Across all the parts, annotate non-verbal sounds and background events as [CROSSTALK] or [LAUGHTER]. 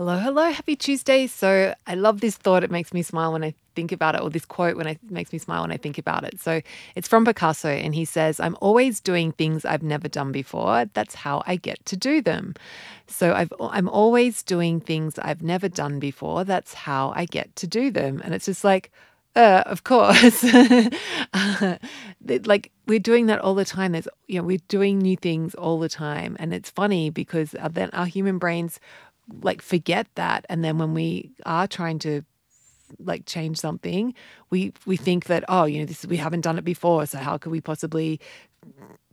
Hello, hello, happy Tuesday. So I love this thought. It makes me smile when I think about it, or this quote when it makes me smile when I think about it. So it's from Picasso, and he says, I'm always doing things I've never done before. That's how I get to do them. So I've, I'm always doing things I've never done before. That's how I get to do them. And it's just like, uh, of course. [LAUGHS] like we're doing that all the time. There's, you know, we're doing new things all the time, and it's funny because uh, then our human brains like forget that. And then when we are trying to like change something we we think that oh you know this is we haven't done it before. So how could we possibly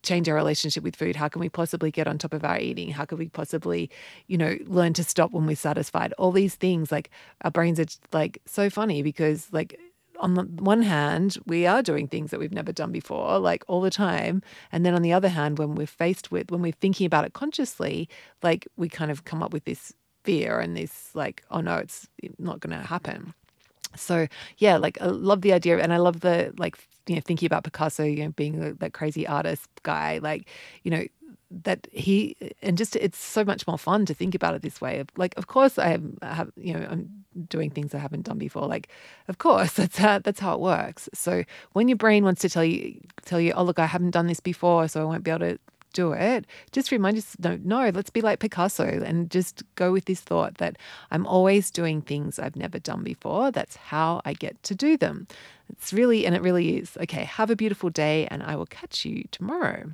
change our relationship with food? How can we possibly get on top of our eating? How could we possibly you know learn to stop when we're satisfied? All these things like our brains are like so funny because like on the one hand, we are doing things that we've never done before, like all the time. And then on the other hand, when we're faced with, when we're thinking about it consciously, like we kind of come up with this fear and this like oh no it's not going to happen. So yeah like i love the idea and i love the like you know thinking about picasso you know being uh, that crazy artist guy like you know that he and just it's so much more fun to think about it this way like of course i have, I have you know i'm doing things i haven't done before like of course [LAUGHS] that's how that's how it works. So when your brain wants to tell you tell you oh look i haven't done this before so i won't be able to do it, just remind yourself, no, no, let's be like Picasso and just go with this thought that I'm always doing things I've never done before. That's how I get to do them. It's really, and it really is. Okay, have a beautiful day, and I will catch you tomorrow.